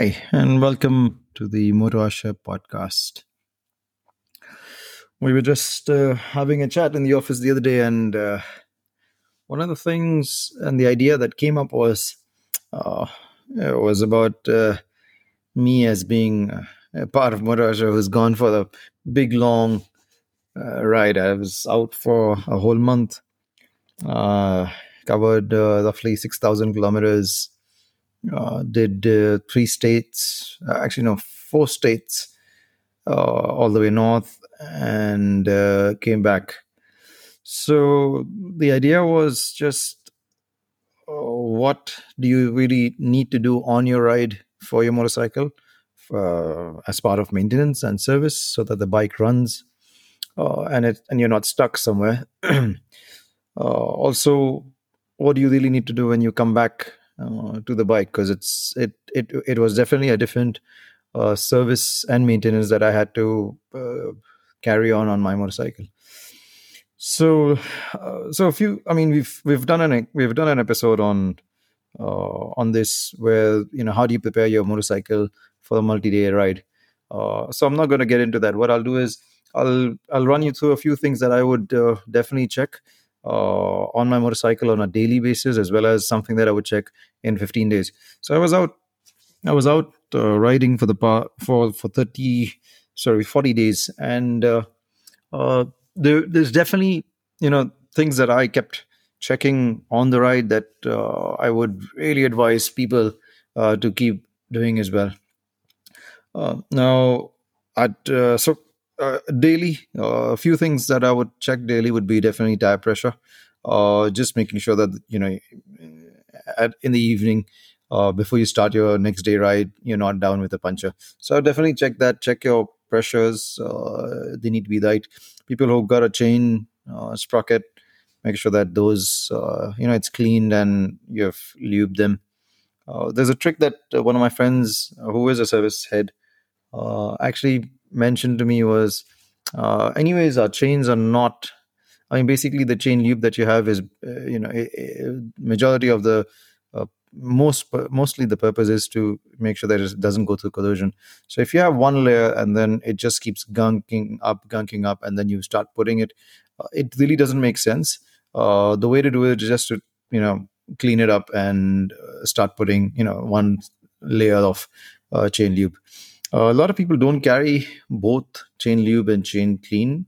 Hi, and welcome to the Moto podcast. We were just uh, having a chat in the office the other day, and uh, one of the things and the idea that came up was uh, it was about uh, me as being uh, a part of Moto Asha who's gone for the big long uh, ride. I was out for a whole month, covered roughly six thousand kilometers did uh, three states, uh, actually no, four states, uh, all the way north, and uh, came back. So the idea was just, uh, what do you really need to do on your ride for your motorcycle, uh, as part of maintenance and service, so that the bike runs, uh, and it and you're not stuck somewhere. uh, also, what do you really need to do when you come back uh, to the bike because it's it it it was definitely a different uh, service and maintenance that I had to uh, carry on on my motorcycle. So, uh, so a few. I mean, we've we've done an we've done an episode on uh, on this where you know how do you prepare your motorcycle for a multi-day ride. Uh, so I'm not going to get into that. What I'll do is I'll I'll run you through a few things that I would definitely check uh, on my motorcycle on a daily basis, as well as something that I would check in 15 days. So I was out, I was out uh, riding for the pa- for for 30, sorry, 40 days, and uh, uh, there, there's definitely you know things that I kept checking on the ride that uh, I would really advise people uh, to keep doing as well. Now, at uh, so uh, daily, uh, a few things that I would check daily would be definitely tire pressure. Uh, just making sure that you know, at, in the evening, before you start your next day ride, you're not down with a puncture. So definitely check that. Check your pressures; they need to be right. People who've got a chain sprocket, make sure that those uh, you know it's cleaned and you've lubed them. Uh, there's a trick that one of my friends, who is a service head, actually mentioned to me was, uh, anyways, our chains are not. I mean, basically, the chain loop that you have is, uh, you know, a, a majority of the uh, most mostly the purpose is to make sure that it doesn't go through corrosion. So if you have one layer and then it just keeps gunking up, gunking up, and then you start putting it, uh, it really doesn't make sense. Uh, the way to do it is just to you know clean it up and uh, start putting you know one layer of chain lube. Uh, a lot of people don't carry both chain lube and chain clean.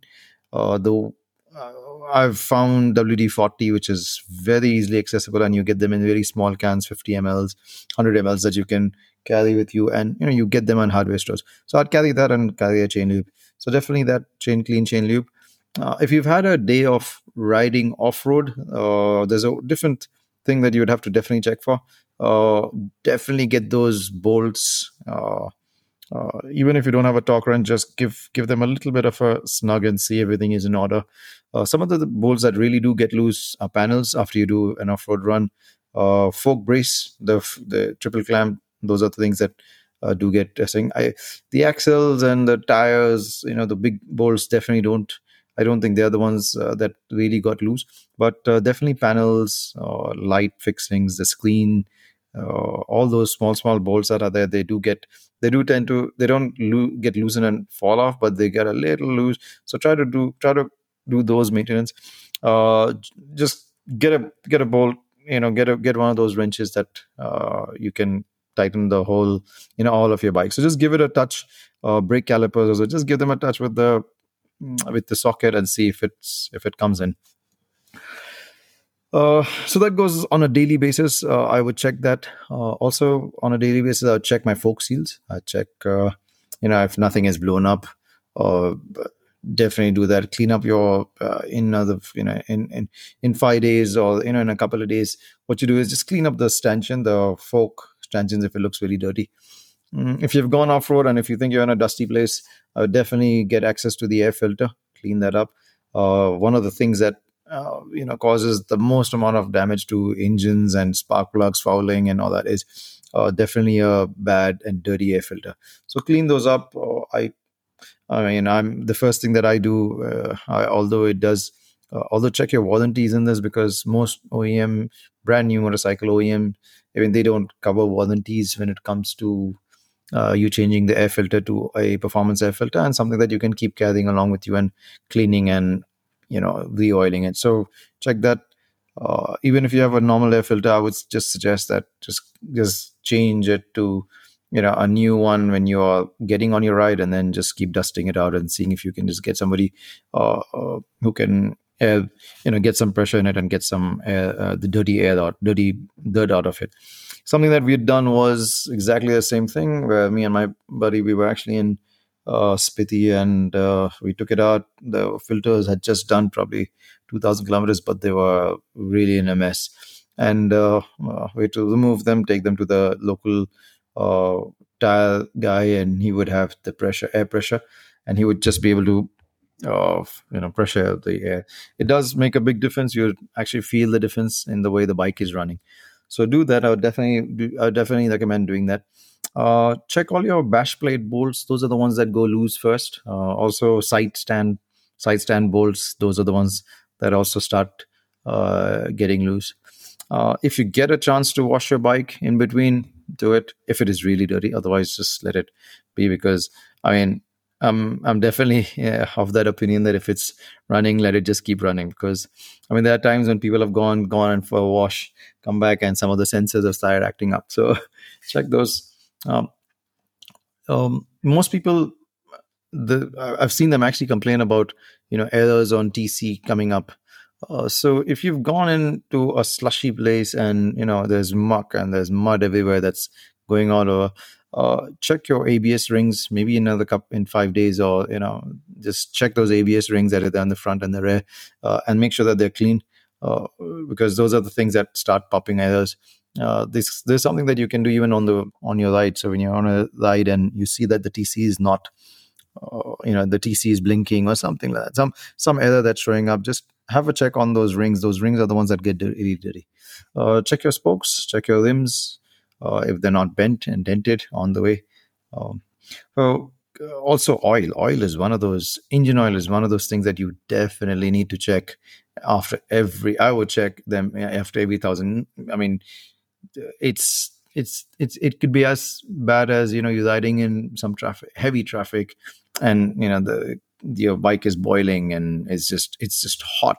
Uh, though uh, I've found WD 40, which is very easily accessible, and you get them in very small cans, 50 mLs, 100 mLs that you can carry with you, and you know you get them on hardware stores. So I'd carry that and carry a chain lube. So definitely that chain clean chain lube. Uh, if you've had a day of riding off road, uh, there's a different thing that you would have to definitely check for. Uh, definitely get those bolts. Uh, even if you don't have a torque wrench, just give give them a little bit of a snug and see everything is in order. Uh, some of the bolts that really do get loose are panels after you do an off-road run. Uh, fork brace, the the triple clamp, those are the things that uh, do get testing. I the axles and the tires, you know, the big bolts definitely don't. I don't think they're the ones uh, that really got loose, but definitely panels, light fixings, the screen, all those small small bolts that are there they do get they do tend to they don't lo- get loosened and fall off but they get a little loose. So try to do try to do those maintenance. Uh just get a get a bolt you know get a get one of those wrenches that uh you can tighten the whole you know all of your bike so just give it a touch uh brake calipers also just give them a touch with the with the socket and see if it's if it comes in uh, so that goes on a daily basis. Uh, I would check that. Uh, also on a daily basis, I would check my fork seals. I check, uh, you know, if nothing is blown up. Uh, definitely do that. Clean up your in another, you know, in, in in five days or you know in a couple of days. What you do is just clean up the stanchion, the fork stanchions, if it looks really dirty. Mm, if you've gone off road and if you think you're in a dusty place, definitely get access to the air filter. Clean that up. one of the things that uh, you know causes the most amount of damage to engines and spark plugs fouling and all that is uh, definitely a bad and dirty air filter. So clean those up. Uh, i i mean i'm the first thing that i do uh, I, although it does uh, although check your warranties in this because most OEM brand new motorcycle OEM I mean they don't cover warranties when it comes to uh, you changing the air filter to a performance air filter and something that you can keep carrying along with you and cleaning and you know re-oiling it. So check that. Uh, even if you have a normal air filter i would just suggest that just just change it to you know a new one when you are getting on your ride and then just keep dusting it out and seeing if you can just get somebody uh, uh, who can air, you know get some pressure in it and get some air, uh, the dirty air out dirty dirt out of it. Something that we had done was exactly the same thing where me and my buddy we were actually in uh, Spiti and uh, we took it out. The filters had just done probably 2000 kilometers but they were really in a mess. And uh, uh, we had to remove them take them to the local uh, tile guy and he would have the pressure air pressure and he would just be able to uh, you know pressure the air. It does make a big difference. You actually feel the difference in the way the bike is running. So do that. I would definitely do, i would definitely recommend doing that uh, check all your bash plate bolts. Those are the ones that go loose first. Uh, also side stand side stand bolts. Those are the ones that also start uh, getting loose. Uh, if you get a chance to wash your bike in between do it if it is really dirty. Otherwise just let it be because i mean um, i'm definitely yeah, of that opinion that if it's running let it just keep running because i mean there are times when people have gone gone and for a wash come back and some of the sensors have started acting up. So check those um, um, most people the i've seen them actually complain about you know errors on tc coming up. Uh, so if you've gone into a slushy place and you know there's muck and there's mud everywhere that's going all over, uh, check your ABS rings maybe another cup in five days, or you know just check those ABS rings that are there on the front and the rear, uh, and make sure that they're clean, uh, because those are the things that start popping errors. Uh, this there's something that you can do even on the on your ride. So when you're on a ride and you see that the TC is not uh, you know the TC is blinking or something like that. Some some error that's showing up. Just have a check on those rings. Those rings are the ones that get dirty, dirty. Uh, check your spokes, check your rims uh, if they're not bent and dented on the way. Um, so Uh, also oil. Oil is one of those. Engine oil is one of those things that you definitely need to check after every. I would check them uh, after every thousand. I mean, uh, it's it's it's it could be as bad as you know you're riding in some traffic, heavy traffic, and you know the your bike is boiling and it's just it's just hot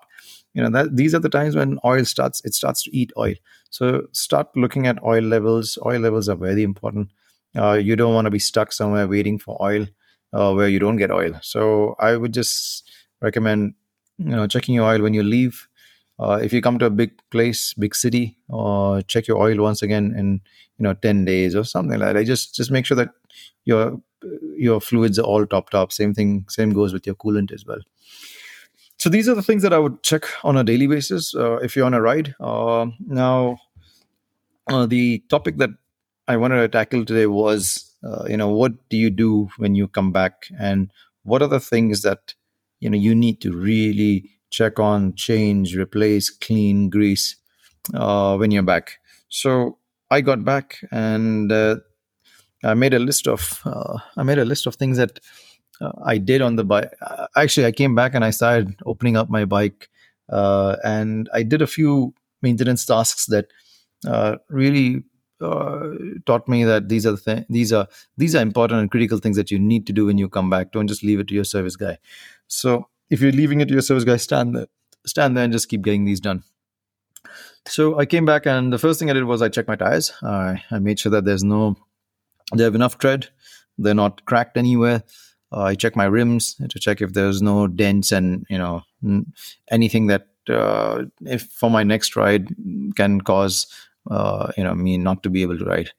you know that these are the times when oil starts it starts to eat oil so start looking at oil levels oil levels are very important uh, you don't want to be stuck somewhere waiting for oil uh, where you don't get oil. So i would just recommend you know checking your oil when you leave. Uh, if you come to a big place big city or check your oil once again in you know 10 days or something like that. Just just make sure that your your fluids are all topped up. Same thing same goes with your coolant as well. So these are the things that i would check on a daily basis uh, if you're on a ride. Uh, now uh, the topic that i wanted to tackle today was uh, you know what do you do when you come back and what are the things that you know you need to really check on change replace clean grease uh, when you're back so i got back and uh, I made a list of uh, I made a list of things that uh, I did on the bike. Uh, actually, I came back and I started opening up my bike, and I did a few maintenance tasks that really uh, taught me that these are the th- these are these are important and critical things that you need to do when you come back. Don't just leave it to your service guy. So if you're leaving it to your service guy, stand there, stand there, and just keep getting these done. So I came back, and the first thing I did was I checked my tires. I I made sure that there's no they have enough tread. They're not cracked anywhere. Uh, I check my rims to check if there's no dents and you know anything that uh, if for my next ride can cause uh, you know me not to be able to ride.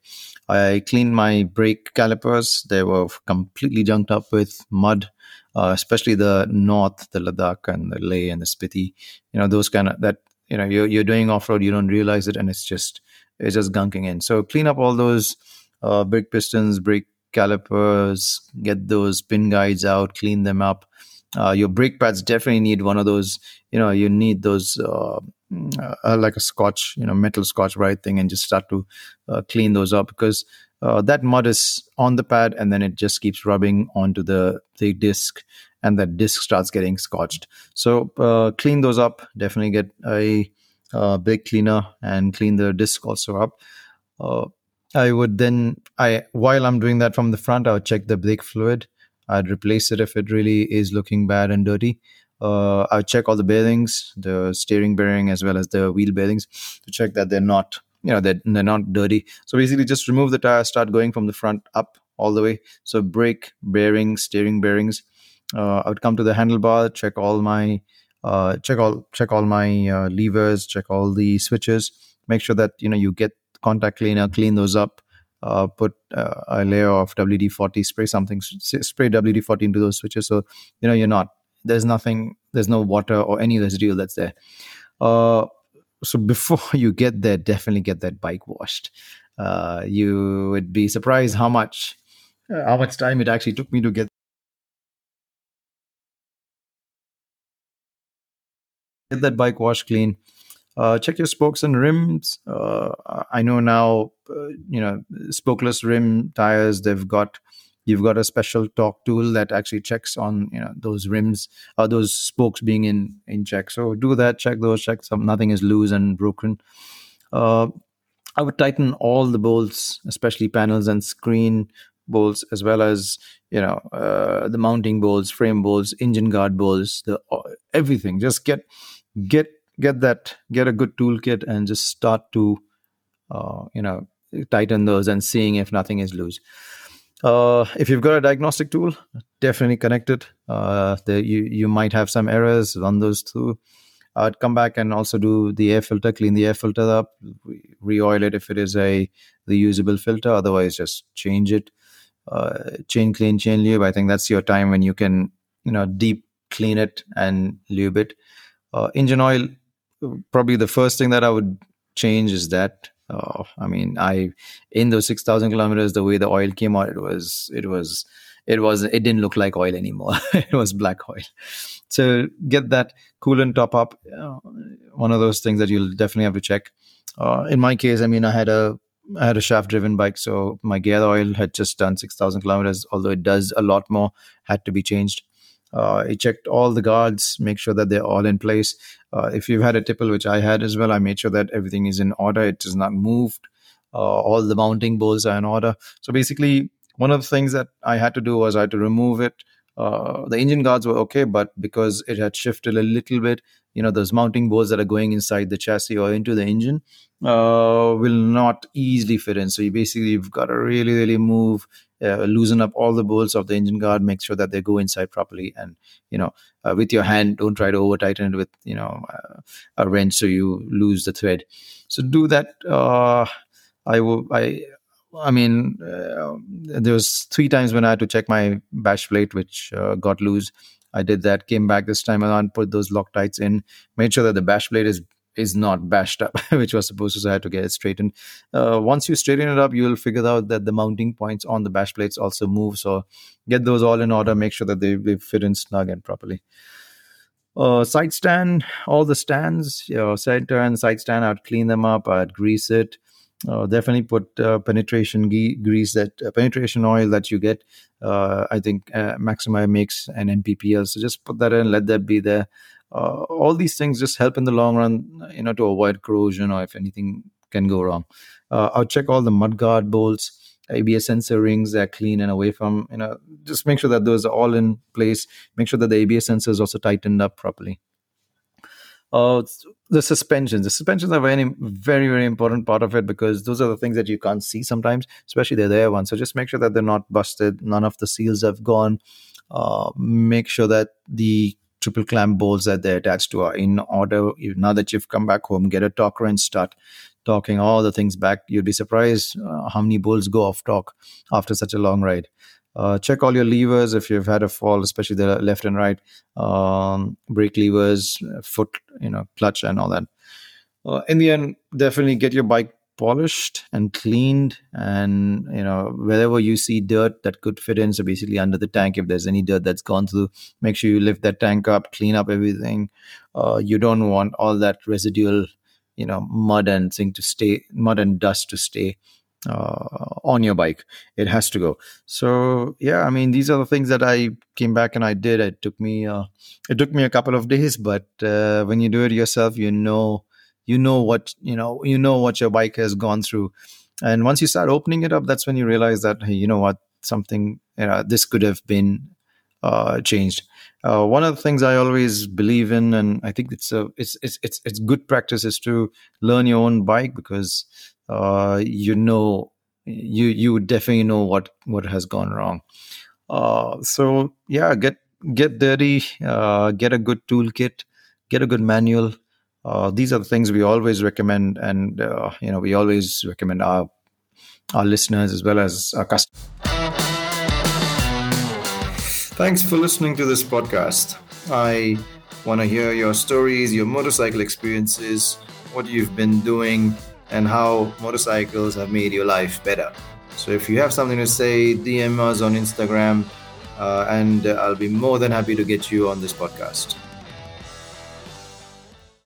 I cleaned my brake calipers. They were completely junked up with mud, uh, especially the north, the Ladakh and the Leh and the Spiti. You know those kind of that. You know you're you're doing off road, you don't realize it, and it's just it's just gunking in. So clean up all those uh, brake pistons, brake calipers, get those pin guides out, clean them up. Uh, your brake pads definitely need one of those. You know, you need those uh, uh, like a scotch, you know, metal Scotch-Brite thing, and just start to uh, clean those up because uh, that mud is on the pad, and then it just keeps rubbing onto the the disc, and that disc starts getting scotched. So uh, clean those up. Definitely get a, a brake cleaner and clean the disc also up I would then I while I'm doing that from the front, I would check the brake fluid. I'd replace it if it really is looking bad and dirty. Uh, I check all the bearings, the steering bearing as well as the wheel bearings, to check that they're not you know they're, they're not dirty. So basically, just remove the tire, start going from the front up all the way. So brake, bearings, steering bearings. Uh, I would come to the handlebar, check all my uh, check all check all my uh, levers, check all the switches. Make sure that you know you get contact cleaner, clean those up. Uh, put uh, a layer of WD forty, spray something, spray WD forty into those switches, so you know you're not there's nothing, there's no water or any residue that's there. Uh, so before you get there, definitely get that bike washed. Uh, you would be surprised how much how much time it actually took me to get get that bike washed clean. Uh, check your spokes and rims. Uh, I know now, uh, you know, spokeless rim tires. They've got you've got a special torque tool that actually checks on you know those rims or uh, those spokes being in in check. So do that. Check those. Check some nothing is loose and broken. Uh, I would tighten all the bolts, especially panels and screen bolts, as well as you know uh, the mounting bolts, frame bolts, engine guard bolts, the uh, everything. Just get get get that get a good toolkit and just start to uh, you know tighten those and seeing if nothing is loose uh, if you've got a diagnostic tool definitely connect it. Uh, you you might have some errors run those through. I'd come back and also do the air filter clean the air filter up re-oil it if it is a reusable filter. Otherwise just change it. Uh, chain clean chain lube. I think that's your time when you can you know deep clean it and lube it. Uh, engine oil, probably the first thing that I would change is that. Uh, I mean, I in those six thousand kilometers, the way the oil came out, it was it was it was it didn't look like oil anymore. it was black oil. So get that coolant top up. Uh, one of those things that you'll definitely have to check. Uh, in my case, I mean, I had a I had a shaft driven bike, so my gear oil had just done 6,000 kilometers, although it does a lot more, had to be changed. Uh, I checked all the guards, make sure that they're all in place. Uh, if you've had a tipple, which I had as well, I made sure that everything is in order. It is not moved. Uh, all the mounting bolts are in order. So basically, one of the things that I had to do was I had to remove it. Uh, the engine guards were okay, but because it had shifted a little bit, you know, those mounting bolts that are going inside the chassis or into the engine uh, will not easily fit in. So you basically you've got to really, really move uh, loosen up all the bolts of the engine guard make sure that they go inside properly and you know uh, with your hand don't try to over tighten it with you know uh, a wrench so you lose the thread. So do that uh, i will i i mean uh, there was three times when i had to check my bash plate which uh, got loose. I did that, came back this time around, put those Loctites in, made sure that the bash plate is is not bashed up, which was supposed to. So I had to get it straightened. Uh, once you straighten it up, you'll figure out that the mounting points on the bash plates also move. So get those all in order. Make sure that they, they fit in snug and properly. Uh, side stand, all the stands, you know, center and side stand, I'd clean them up. I'd grease it. Uh, definitely put uh, penetration ge- grease that uh, penetration oil that you get. Uh, I think uh, Maxima makes an MPPL, so just put that in, let that be there uh, all these things just help in the long run you know to avoid corrosion or if anything can go wrong. Uh, i'll check all the mudguard bolts abs sensor rings they're clean and away from you know just make sure that those are all in place. Make sure that the abs sensor is also tightened up properly. Uh, the suspensions. The suspensions are very very very important part of it because those are the things that you can't see sometimes especially the there ones. So just make sure that they're not busted. None of the seals have gone. Uh, make sure that the triple clamp bolts that they're attached to are in order. Now that you've come back home, get a torque wrench, start torquing all the things back. You'd be surprised uh, how many bolts go off torque after such a long ride. Uh, check all your levers if you've had a fall, especially the left and right, um, brake levers, foot, you know, clutch, and all that. Uh, in the end, definitely get your bike polished and cleaned and you know wherever you see dirt that could fit in so basically under the tank if there's any dirt that's gone through make sure you lift that tank up clean up everything. Uh, you don't want all that residual you know mud and thing to stay mud and dust to stay uh, on your bike. It has to go. So yeah i mean these are the things that i came back and i did. It took me uh, it took me a couple of days but uh, when you do it yourself you know you know what you know you know what your bike has gone through and once you start opening it up that's when you realize that hey you know what something you know, this could have been uh, changed uh, one of the things I always believe in, and I think it's a it's it's it's it's good practice, is to learn your own bike because uh, you know you you definitely know what what has gone wrong. Uh, so yeah, get get dirty, uh, get a good toolkit, get a good manual. Uh, these are the things we always recommend, and uh, you know we always recommend our our listeners as well as our customers. Thanks for listening to this podcast. I want to hear your stories, your motorcycle experiences, what you've been doing, and how motorcycles have made your life better. So if you have something to say, DM us on Instagram, uh, and I'll be more than happy to get you on this podcast.